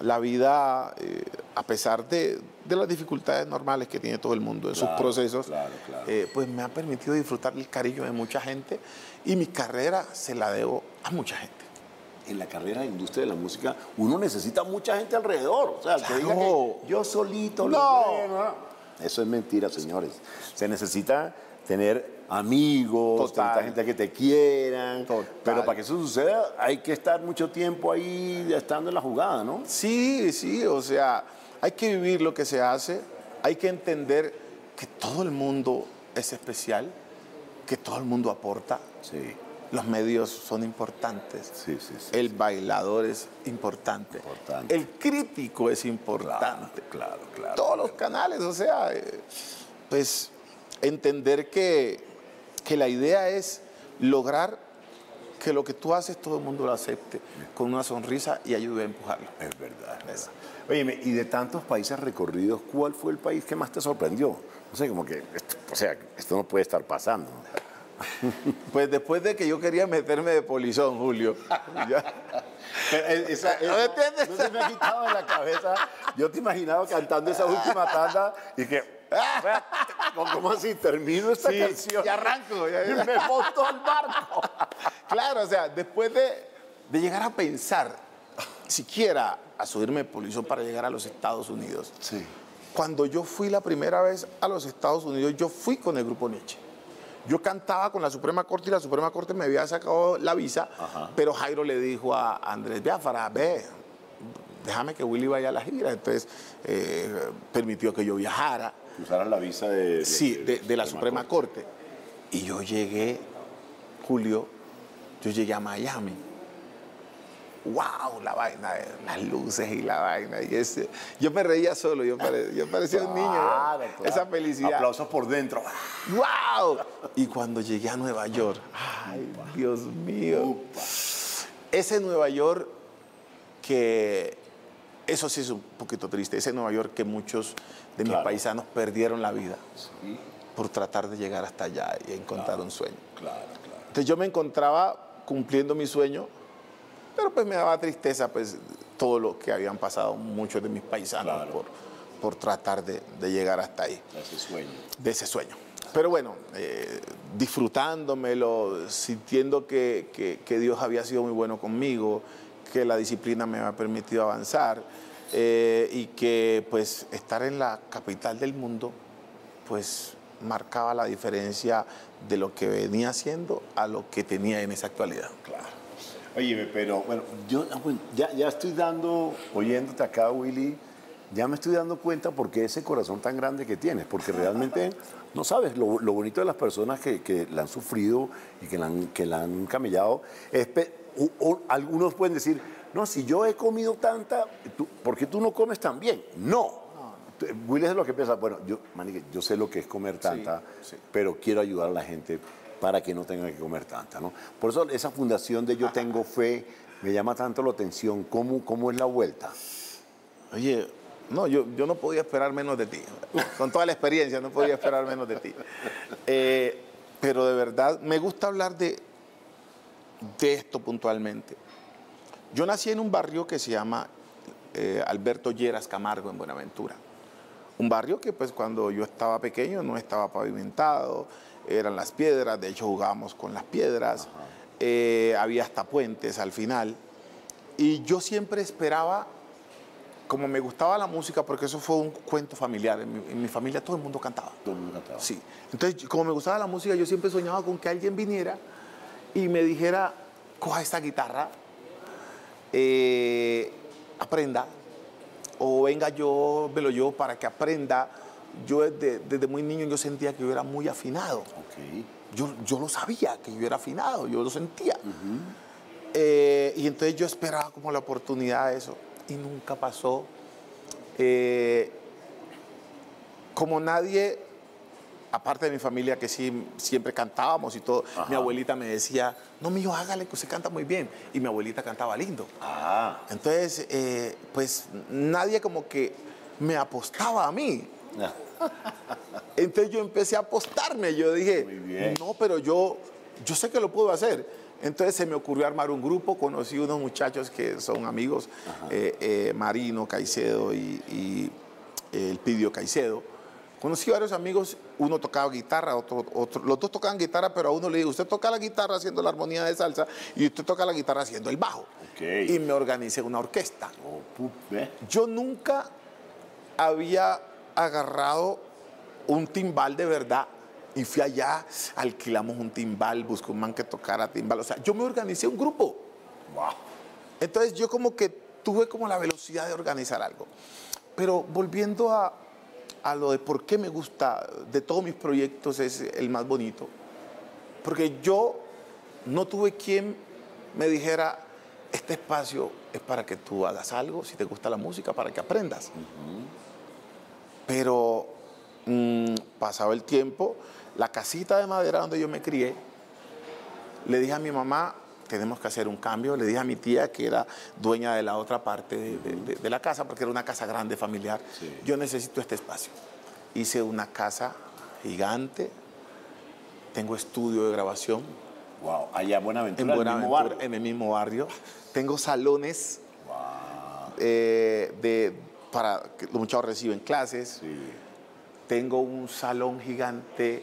S3: la vida, eh, a pesar de, de las dificultades normales que tiene todo el mundo en sus
S2: Claro,
S3: procesos,
S2: claro, claro.
S3: eh, pues me ha permitido disfrutar el cariño de mucha gente y mi carrera se la debo a mucha gente.
S2: en la carrera de industria de la música, uno necesita mucha gente alrededor. O sea, el que diga
S3: Claro.
S2: que yo solito
S3: No.
S2: Eso es mentira, señores. Se necesita tener amigos, tanta gente que te quieran.
S3: Total.
S2: Pero para que eso suceda, hay que estar mucho tiempo ahí estando en la jugada, ¿no?
S3: Sí, sí, o sea, hay que vivir lo que se hace, hay que entender que todo el mundo es especial, que todo el mundo aporta,
S2: Sí,
S3: los medios son importantes.
S2: sí, sí. sí.
S3: El bailador es importante.
S2: Importante.
S3: El crítico es importante.
S2: Claro, claro.
S3: Todos los canales, o sea, eh, pues entender que, que la idea es lograr que lo que tú haces todo el mundo lo acepte con una sonrisa y ayude a empujarlo.
S2: Es verdad. es verdad. Óyeme, y de tantos países recorridos, ¿cuál fue el país que más te sorprendió? No sé, como que, esto- o sea, esto no puede estar pasando. ¿No?
S3: Pues después de que yo quería meterme de polizón, Julio. ya-
S2: Esa-
S3: ¿No
S2: eso
S3: entiendes?
S2: No se me ha quitado de la cabeza. Yo te imaginaba cantando esa última tanda y que. ¿Cómo así? Termino esta
S3: Sí,
S2: canción.
S3: ya arranco, ya-
S2: y me montó al barco.
S3: Claro, o sea, después de, de llegar a pensar siquiera a subirme de polizón para llegar a los Estados Unidos,
S2: Sí.
S3: Cuando yo fui la primera vez a los Estados Unidos, yo fui con el grupo Nietzsche. Yo cantaba con la Suprema Corte y la Suprema Corte me había sacado la visa, pero Jairo le dijo a Andrés Biafara, ve, déjame que Willy vaya a la gira. Entonces eh, permitió que yo viajara,
S2: Usaron la visa de.
S3: sí, de, de la Suprema Corte. Y yo llegué, Julio, yo llegué a Miami. ¡Wow! La vaina, eh, las luces y la vaina. Y ese, yo me reía solo, yo, pare- yo parecía un niño.
S2: Claro.
S3: Esa felicidad.
S2: Aplausos por dentro.
S3: ¡Wow! Y cuando llegué a Nueva York, ¡ay, Dios mío! Ese Nueva York que, eso sí es un poquito triste, ese Nueva York que muchos de mis paisanos perdieron la vida por tratar de llegar hasta allá y encontrar un sueño.
S2: Claro, claro.
S3: Entonces yo me encontraba cumpliendo mi sueño Pero pues me daba tristeza pues todo lo que habían pasado muchos de mis paisanos
S2: Claro.
S3: por, por tratar de, de llegar hasta ahí,
S2: Ese sueño.
S3: de ese sueño. Pero bueno, eh, disfrutándomelo, sintiendo que, que- que Dios había sido muy bueno conmigo, que la disciplina me había permitido avanzar eh, y que pues estar en la capital del mundo pues marcaba la diferencia de lo que venía haciendo a lo que tenía en esa actualidad.
S2: Claro. Oye, pero bueno, yo ah, ya, ya estoy dando, oyéndote acá, Willy, ya me estoy dando cuenta por qué ese corazón tan grande que tienes, porque realmente, no sabes, lo, lo bonito de las personas que, que la han sufrido y que la han, que la han camellado, es algunos pueden decir, no, si yo he comido tanta, tú- ¿por qué tú no comes tan bien? No. Willy es lo que piensa, bueno, yo, manique, yo sé lo que es comer tanta,
S3: sí.
S2: pero quiero ayudar a la gente para que no tengan que comer tanta, ¿no? Por eso esa fundación de Yo Tengo Fe me llama tanto la atención, ¿cómo, cómo es la vuelta?
S3: Oye, no, yo, yo no podía esperar menos de ti. Con toda la experiencia, no podía esperar menos de ti. Eh, pero de verdad, me gusta hablar de, de esto puntualmente. Yo nací en un barrio que se llama eh, Alberto Lleras Camargo, en Buenaventura. Un barrio que pues cuando yo estaba pequeño no estaba pavimentado, eran las piedras, de hecho jugábamos con las piedras, eh, había hasta puentes al final. Y yo siempre esperaba como me gustaba la música, porque eso fue un cuento familiar, en mi, en mi familia todo el mundo cantaba.
S2: Todo el mundo cantaba.
S3: Sí. Entonces, como me gustaba la música, yo siempre soñaba con que alguien viniera y me dijera, coja esta guitarra, eh, aprenda, o venga yo, velo yo, para que aprenda. Yo desde, desde muy niño yo sentía que yo era muy afinado. Yo, yo lo sabía, que yo era afinado, yo lo sentía. Eh, y entonces yo esperaba como la oportunidad de eso y nunca pasó. Eh, como nadie, aparte de mi familia que sí, siempre cantábamos y todo, mi abuelita me decía, no, mijo, hágale que usted canta muy bien. Y mi abuelita cantaba lindo.
S2: Ah,
S3: Entonces, eh, pues nadie como que me apostaba a mí. Entonces yo empecé a apostarme. Yo dije, no, pero yo, yo sé que lo puedo hacer. Entonces se me ocurrió armar un grupo. Conocí unos muchachos que son amigos, eh, eh, Marino Caicedo y, y el Pidio Caicedo. Conocí varios amigos, uno tocaba guitarra, otro, otro, los dos tocaban guitarra, pero a uno le digo, usted toca la guitarra haciendo la armonía de salsa y usted toca la guitarra haciendo el bajo. Y me organicé una orquesta.
S2: oh.
S3: Yo nunca había agarrado un timbal de verdad y fui allá, alquilamos un timbal, busqué un man que tocara timbal. O sea, yo me organicé un grupo.
S2: Wow.
S3: Entonces yo como que tuve como la velocidad de organizar algo. Pero volviendo a, a lo de por qué me gusta, de todos mis proyectos es el más bonito. Porque yo no tuve quien me dijera, este espacio es para que tú hagas algo, si te gusta la música, para que aprendas. Pero mm, pasado el tiempo, la casita de madera donde yo me crié, le dije a mi mamá, tenemos que hacer un cambio. Le dije a mi tía, que era dueña de la otra parte de, de- de- de la casa, porque era una casa grande, familiar,
S2: Sí.
S3: yo necesito este espacio. Hice una casa gigante, tengo estudio de grabación
S2: Wow. Allá en Buenaventura,
S3: en
S2: el mismo
S3: Buenaventura,
S2: barrio.
S3: en el mismo barrio. Tengo salones eh, de, para que los muchachos reciben clases.
S2: Sí.
S3: Tengo un salón gigante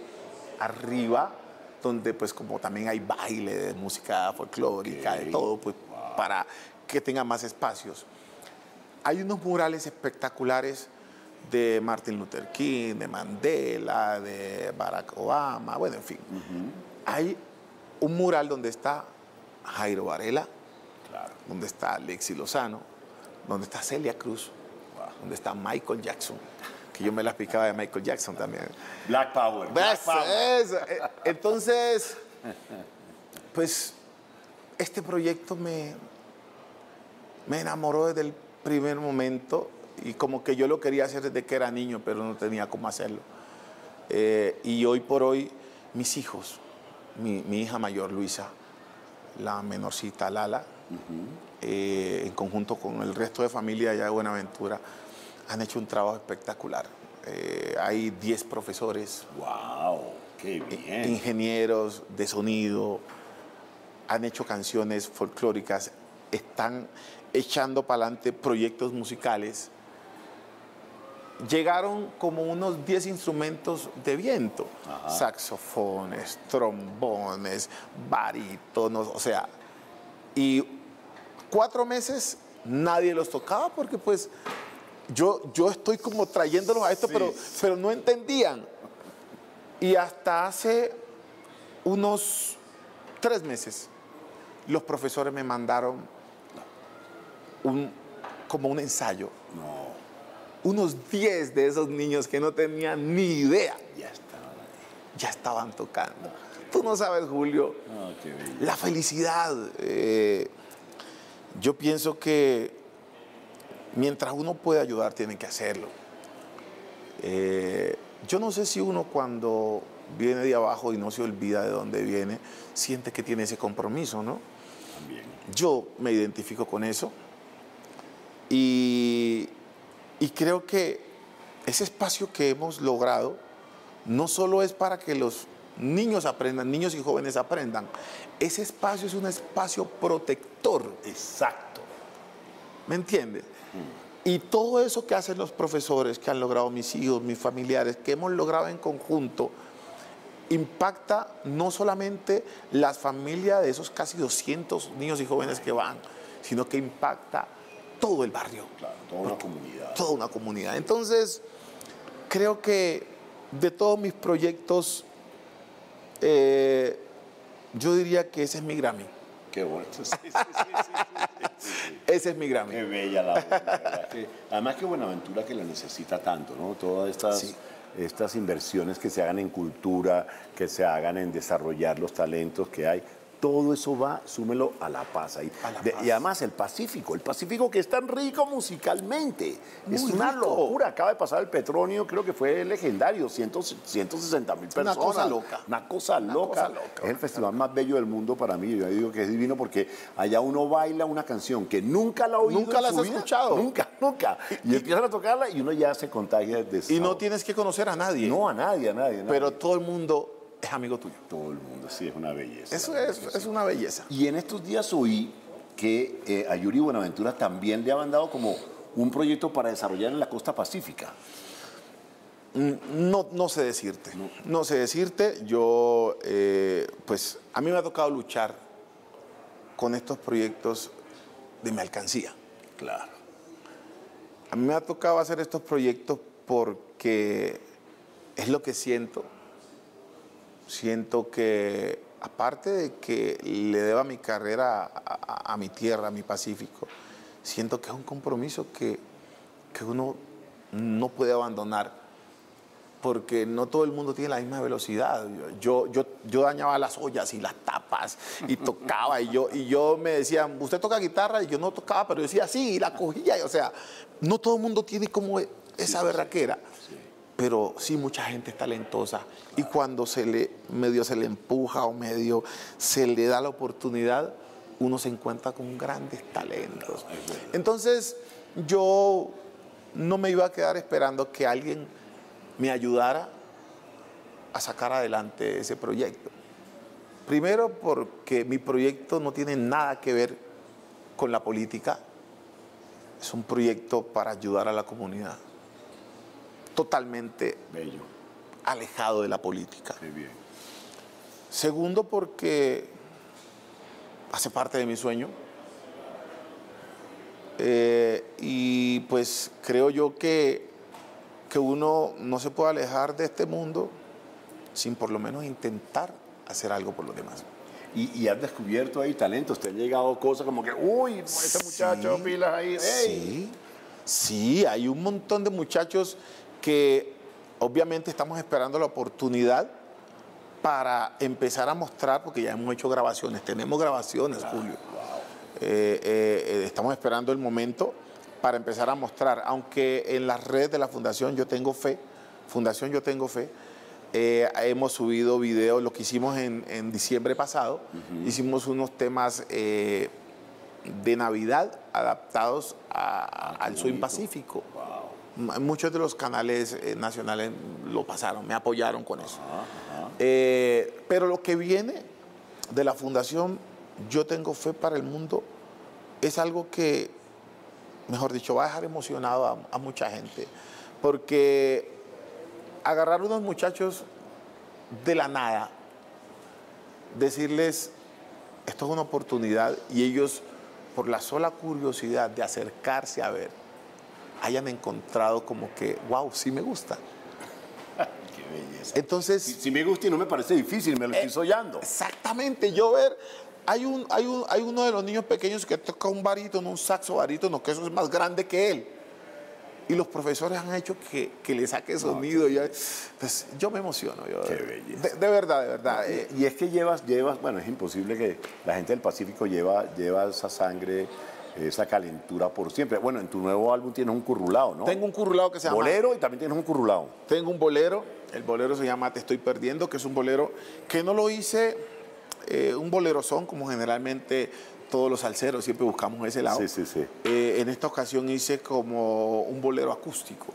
S3: arriba, donde pues como también hay baile de música folclórica, de todo, pues para que tenga más espacios. Hay unos murales espectaculares de Martin Luther King, de Mandela, de Barack Obama, bueno, en fin. Hay un mural donde está Jairo Varela,
S2: Claro.
S3: donde está Alexi Lozano, donde está Celia Cruz, donde está Michael Jackson, que yo me la picaba de Michael Jackson también.
S2: Black Power. Black
S3: Eso,
S2: Power.
S3: eso. Eh, Entonces, pues este proyecto me, me enamoró desde el primer momento y como que yo lo quería hacer desde que era niño, pero no tenía cómo hacerlo. Eh, y hoy por hoy, mis hijos, mi, mi hija mayor Luisa, la menorcita Lala, eh, en conjunto con el resto de familia allá de Buenaventura, han hecho un trabajo espectacular. Eh, hay 10 profesores,
S2: Wow. Qué bien.
S3: ingenieros de sonido, han hecho canciones folclóricas están echando para adelante proyectos musicales. Llegaron como unos 10 instrumentos de viento, saxofones, trombones, barítonos, o sea, y cuatro meses nadie los tocaba porque pues yo, yo estoy como trayéndolos a esto, pero, pero no entendían. Y hasta hace unos tres meses, los profesores me mandaron un, como un ensayo. Unos 10 de esos niños que no tenían ni idea.
S2: Ya estaban ahí.
S3: Ya estaban tocando. Tú no sabes, Julio, la felicidad. eh, yo pienso que mientras uno puede ayudar, tiene que hacerlo. Eh, yo no sé si uno cuando viene de abajo y no se olvida de dónde viene, siente que tiene ese compromiso, ¿no?
S2: También.
S3: Yo me identifico con eso y, y creo que ese espacio que hemos logrado no solo es para que los niños aprendan, niños y jóvenes aprendan, ese espacio es un espacio protector,
S2: Exacto.
S3: ¿me entiendes? Y todo eso que hacen los profesores, que han logrado mis hijos, mis familiares, que hemos logrado en conjunto, impacta no solamente las familias de esos casi 200 niños y jóvenes que van, sino que impacta todo el barrio,
S2: Claro, toda una comunidad.
S3: toda una comunidad. Entonces, creo que de todos mis proyectos, eh, yo diría que ese es mi Grammy.
S2: Qué bueno. Sí, sí, sí.
S3: Ese es mi Grammy.
S2: Qué bella la que- además, qué Buenaventura que la necesita tanto, ¿no? Todas estas, estas inversiones que se hagan en cultura, que se hagan en desarrollar los talentos que hay. Todo eso va, súmelo a la paz ahí.
S3: A la
S2: De-
S3: paz.
S2: y además el Pacífico, el Pacífico que es tan rico musicalmente. es una
S3: rico.
S2: locura. Acaba de pasar el Petronio, creo que fue legendario, 100, 160 mil
S3: Una
S2: personas.
S3: cosa loca.
S2: Una cosa loca.
S3: cosa loca.
S2: Es el festival más bello del mundo para mí. Yo digo que es divino porque allá uno baila una canción que nunca la ha oído.
S3: Nunca la has
S2: vida.
S3: escuchado.
S2: Nunca, nunca. Y, empiezan a tocarla y uno ya se contagia de
S3: Y no tienes que conocer a nadie,
S2: No, a nadie, a nadie. a nadie.
S3: pero todo el mundo es amigo tuyo.
S2: todo el mundo, sí, es una belleza.
S3: Eso es, es una belleza.
S2: Y en estos días oí que eh, a Yuri Buenaventura también le habían dado como un proyecto para desarrollar en la costa pacífica.
S3: Mm, No, no sé decirte, no, sé decirte. Yo, eh, pues, a mí me ha tocado luchar con estos proyectos de mi alcancía.
S2: Claro.
S3: A mí me ha tocado hacer estos proyectos porque es lo que siento. Siento que, aparte de que le deba mi carrera a, a- a mi tierra, a mi Pacífico, siento que es un compromiso que, que uno no puede abandonar porque no todo el mundo tiene la misma velocidad. Yo, yo, yo dañaba las ollas y las tapas y tocaba y yo, y yo me decían, ¿usted toca guitarra? Y yo no tocaba, pero yo decía sí, y la cogía. y, o sea, no todo el mundo tiene como esa berraquera. Pero sí, mucha gente es talentosa. Y cuando se le, medio se le empuja o medio se le da la oportunidad, uno se encuentra con grandes talentos. Entonces, yo no me iba a quedar esperando que alguien me ayudara a sacar adelante ese proyecto. Primero porque mi proyecto no tiene nada que ver con la política, es un proyecto para ayudar a la comunidad, totalmente
S2: Bello.
S3: alejado de la política.
S2: Qué bien.
S3: Segundo porque hace parte de mi sueño. Eh, y pues creo yo que, que uno no se puede alejar de este mundo sin por lo menos intentar hacer algo por los demás.
S2: Y, y has descubierto ahí talentos, te han llegado cosas como que, uy, este muchacho, pilas ahí.
S3: Sí, sí, hay un montón de muchachos que obviamente estamos esperando la oportunidad para empezar a mostrar, porque ya hemos hecho grabaciones, tenemos grabaciones, Julio. Eh, eh, eh, estamos esperando el momento para empezar a mostrar, aunque en las redes de la Fundación Yo Tengo Fe, Fundación Yo Tengo Fe, eh, hemos subido videos, lo que hicimos en, en diciembre pasado, hicimos unos temas de Navidad adaptados a- al Swing Pacífico. Muchos de los canales eh, nacionales lo pasaron, me apoyaron con eso. Eh, pero lo que viene de la Fundación Yo Tengo Fe para el Mundo es algo que, mejor dicho, va a dejar emocionado a, a mucha gente. Porque agarrar unos muchachos de la nada, decirles, esto es una oportunidad y ellos, por la sola curiosidad de acercarse a ver, hayan encontrado como que, wow, sí me gusta.
S2: Qué belleza.
S3: Entonces,
S2: Si, si me gusta y no me parece difícil, me lo estoy soñando.
S3: Exactamente, yo ver, hay, un, hay, un, hay uno de los niños pequeños que toca un barítono, un saxo barítono, que eso es más grande que él. Y los profesores han hecho que, que le saque sonido. y- pues, yo me emociono. Yo,
S2: Qué belleza.
S3: De, de verdad, de verdad. eh,
S2: Y es que llevas, llevas, bueno, es imposible que la gente del Pacífico lleva, lleva esa sangre, esa calentura por siempre. Bueno, en tu nuevo álbum tienes un currulado, ¿no?
S3: tengo un currulado que se llama...
S2: bolero y también tienes un currulado.
S3: Tengo un bolero, el bolero se llama Te estoy perdiendo, que es un bolero que no lo hice, eh, un bolero son como generalmente todos los salseros, siempre buscamos ese lado.
S2: Sí, sí, sí.
S3: Eh, en esta ocasión hice como un bolero acústico.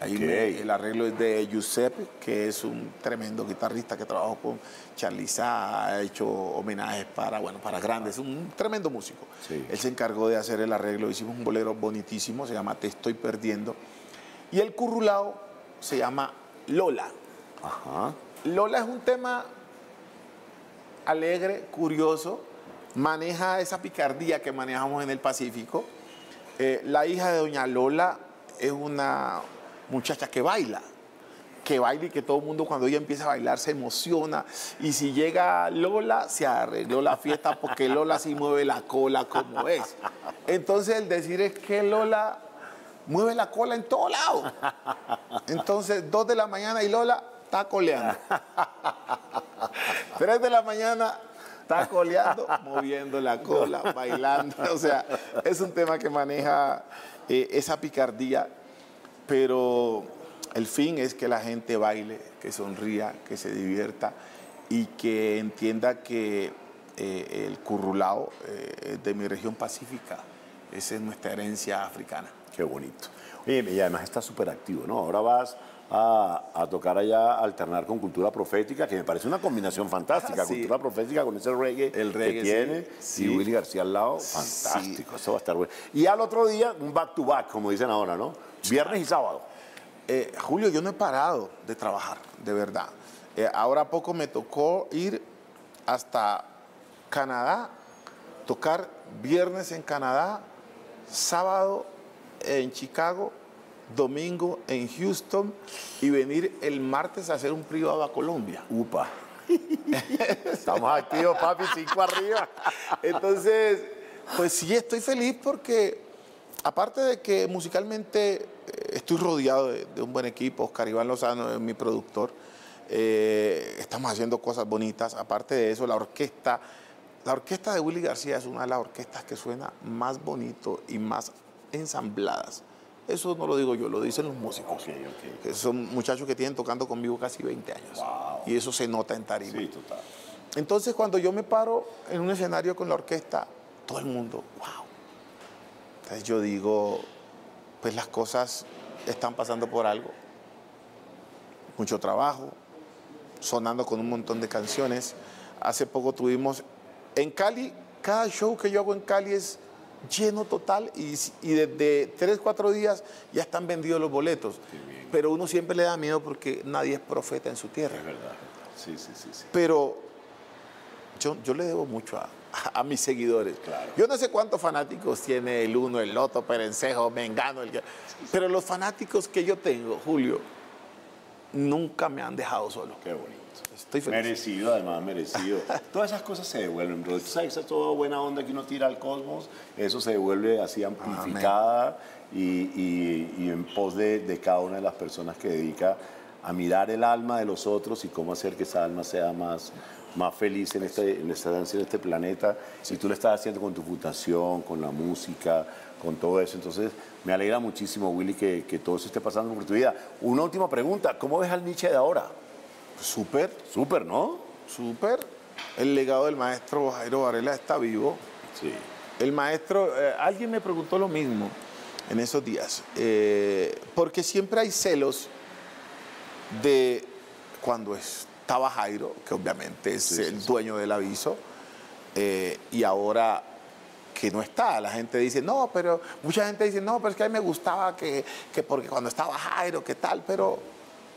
S3: Ahí
S2: Ok.
S3: me- el arreglo es de Giuseppe, que es un tremendo guitarrista que trabajó con Charliza, ha hecho homenajes para, bueno, para grandes, un tremendo músico.
S2: Sí.
S3: Él se encargó de hacer el arreglo, hicimos un bolero bonitísimo, se llama Te estoy perdiendo. Y el currulao se llama Lola.
S2: Ajá.
S3: Lola es un tema alegre, curioso, maneja esa picardía que manejamos en el Pacífico. Eh, la hija de doña Lola es una muchacha que baila, que baila y que todo el mundo cuando ella empieza a bailar se emociona. Y si llega Lola, se arregló la fiesta porque Lola sí mueve la cola como es. Entonces el decir es que Lola mueve la cola en todo lado. Entonces, dos de la mañana y Lola está coleando. Tres de la mañana está coleando, moviendo la cola, bailando. O sea, es un tema que maneja eh, esa picardía, pero el fin es que la gente baile, que sonría, que se divierta y que entienda que eh, el currulao eh, es de mi región pacífica. Esa es nuestra herencia africana.
S2: Qué bonito. Oye, y además está súper activo, ¿no? Ahora vas a, a tocar allá, alternar con cultura profética, que me parece una combinación fantástica.
S3: Ah, sí.
S2: Cultura profética con ese reggae,
S3: El reggae,
S2: que tiene,
S3: sí.
S2: y. Willy García al lado, fantástico. Eso va a estar bueno. Y al otro día, un back to back, como dicen ahora, ¿no? Viernes y sábado.
S3: Eh, Julio, yo no he parado de trabajar, de verdad. Eh, ahora poco me tocó ir hasta Canadá, tocar viernes en Canadá, sábado en Chicago, domingo en Houston y venir el martes a hacer un privado a Colombia.
S2: Upa. Estamos activos, papi, cinco arriba.
S3: Entonces, pues sí, estoy feliz porque, aparte de que musicalmente eh, estoy rodeado de, de un buen equipo, Oscar Iván Lozano es mi productor, eh, estamos haciendo cosas bonitas. Aparte de eso, la orquesta, la orquesta de Willy García es una de las orquestas que suena más bonito y más ensambladas. Eso no lo digo yo, lo dicen los músicos. Que son muchachos que tienen tocando conmigo casi 20 años.
S2: Wow.
S3: Y eso se nota en tarima.
S2: Sí, total.
S3: Entonces, cuando yo me paro en un escenario con la orquesta, todo el mundo, wow. Entonces yo digo, pues las cosas están pasando por algo. Mucho trabajo, sonando con un montón de canciones. Hace poco tuvimos en Cali, cada show que yo hago en Cali es lleno total y, y desde tres, cuatro días ya están vendidos los boletos. Pero uno siempre le da miedo porque nadie es profeta en su tierra.
S2: Es verdad. Sí, sí, sí, sí.
S3: Pero yo, yo le debo mucho a, a mis seguidores.
S2: Claro.
S3: Yo no sé cuántos fanáticos tiene el uno, el Loto, Perencejo, Mengano, el que- pero los fanáticos que yo tengo, Julio, nunca me han dejado solo.
S2: Qué bonito.
S3: Estoy feliz.
S2: Merecido, además, merecido. Todas esas cosas se devuelven, bro. Tú sabes, esa toda buena onda que uno tira al cosmos, eso se devuelve así amplificada y, y- y en pos de, de cada una de las personas que dedica a mirar el alma de los otros y cómo hacer que esa alma sea más, más feliz en este, en, esta, en este planeta. Si tú lo estás haciendo con tu fundación, con la música, con todo eso, entonces me alegra muchísimo, Willy, que, que todo eso esté pasando por tu vida. Una última pregunta, ¿cómo ves al Nietzsche de ahora?
S3: Súper,
S2: Súper, ¿no?
S3: súper. El legado del maestro Jairo Varela está vivo.
S2: Sí.
S3: El maestro, eh, alguien me preguntó lo mismo en esos días, eh, porque siempre hay celos de cuando estaba Jairo, que obviamente es
S2: Sí,
S3: el
S2: sí.
S3: dueño del aviso, eh, y ahora que no está. La gente dice, no, pero mucha gente dice, no, pero es que a mí me gustaba que, que porque cuando estaba Jairo, qué tal, pero,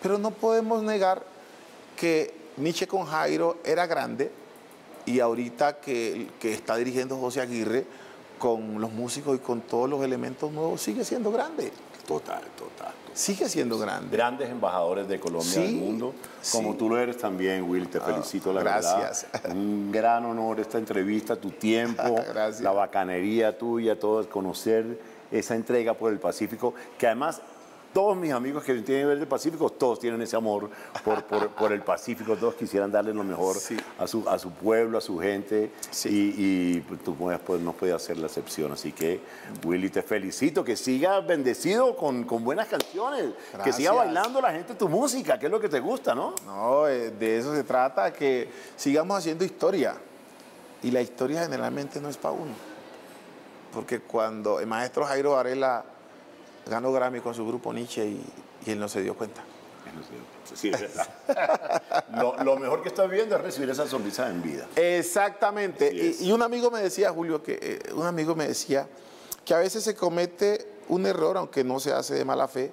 S3: pero no podemos negar que Nietzsche con Jairo era grande y ahorita que, que está dirigiendo José Aguirre con los músicos y con todos los elementos nuevos sigue siendo grande.
S2: Total, total.
S3: Sigue siendo grande.
S2: Grandes embajadores de Colombia
S3: Sí,
S2: del mundo, como
S3: sí.
S2: tú lo eres también, Will. Te felicito, la
S3: gracias.
S2: verdad. Un gran honor esta entrevista, tu tiempo,
S3: Gracias.
S2: la bacanería tuya, todo, conocer esa entrega por el Pacífico, que además todos mis amigos que tienen ver del Pacífico, todos tienen ese amor por, por, por el Pacífico, todos quisieran darle lo mejor
S3: Sí.
S2: a, su, a su pueblo, a su gente,
S3: Sí.
S2: y, y, pues, tú pues, no puedes hacer la excepción. Así que, Willy, te felicito, que siga bendecido con, con buenas canciones, que siga bailando la gente tu música, que es lo que te gusta, ¿no?
S3: No, eh, de eso se trata, que sigamos haciendo historia. Y la historia generalmente no es para uno. Porque cuando el maestro Jairo Varela ganó Grammy con su grupo Nietzsche y, y él no se dio cuenta.
S2: Sí, es verdad. lo, lo mejor que estás viendo es recibir esa sonrisa en vida.
S3: Exactamente. Y un amigo me decía, Julio, que eh, un amigo me decía que a veces se comete un error, aunque no se hace de mala fe,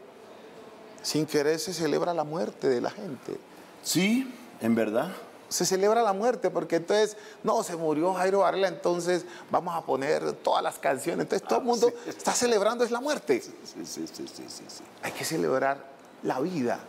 S3: sin querer se celebra la muerte de la gente.
S2: Sí, en verdad.
S3: Se celebra la muerte, porque entonces, no, se murió Jairo Varela, entonces vamos a poner todas las canciones. Entonces todo el mundo está celebrando es la muerte.
S2: Sí, sí, sí, sí, sí, sí.
S3: Hay que celebrar la vida.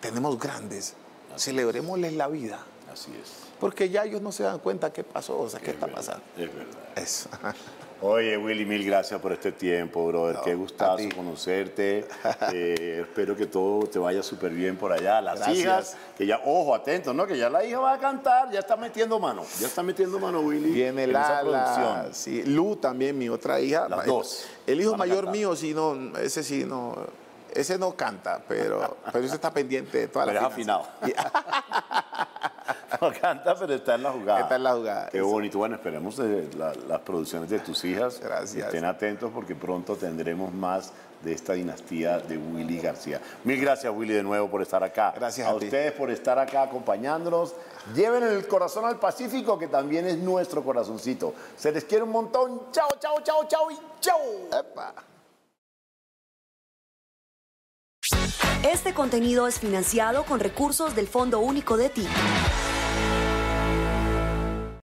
S3: Tenemos grandes, celebrémosles la vida,
S2: Así es.
S3: porque ya ellos no se dan cuenta qué pasó, o sea, qué
S2: Es
S3: está
S2: verdad,
S3: pasando.
S2: Es verdad.
S3: Eso.
S2: Oye, Willy, mil gracias por este tiempo, brother.
S3: No,
S2: Qué gustazo conocerte. Eh, espero que todo te vaya súper bien por allá. Las
S3: Gracias.
S2: hijas, que ya, ojo, atentos, ¿no? Que ya la hija va a cantar, ya está metiendo mano. Ya está metiendo mano, Willy.
S3: Viene
S2: en esa
S3: Lala,
S2: producción.
S3: sí, Lu también, mi otra hija.
S2: Las dos.
S3: El hijo mayor mío, sí, no, ese sí no, ese no canta, pero, pero ese está pendiente de toda
S2: Pero
S3: la
S2: es afinado. No canta, pero está en la jugada.
S3: Está en la jugada,
S2: Qué
S3: eso.
S2: bonito. Bueno, esperemos eh, la- las producciones de tus hijas.
S3: Gracias.
S2: Estén atentos porque pronto tendremos más de esta dinastía de Willy García. Mil gracias, Willy, de nuevo por estar acá.
S3: Gracias
S2: a,
S3: a ti.
S2: ustedes por estar acá acompañándonos. Lleven el corazón al Pacífico, que también es nuestro corazoncito. Se les quiere un montón. Chao, chao, chao, chao y chao.
S3: Epa.
S1: Este contenido es financiado con recursos del Fondo Único de Ti.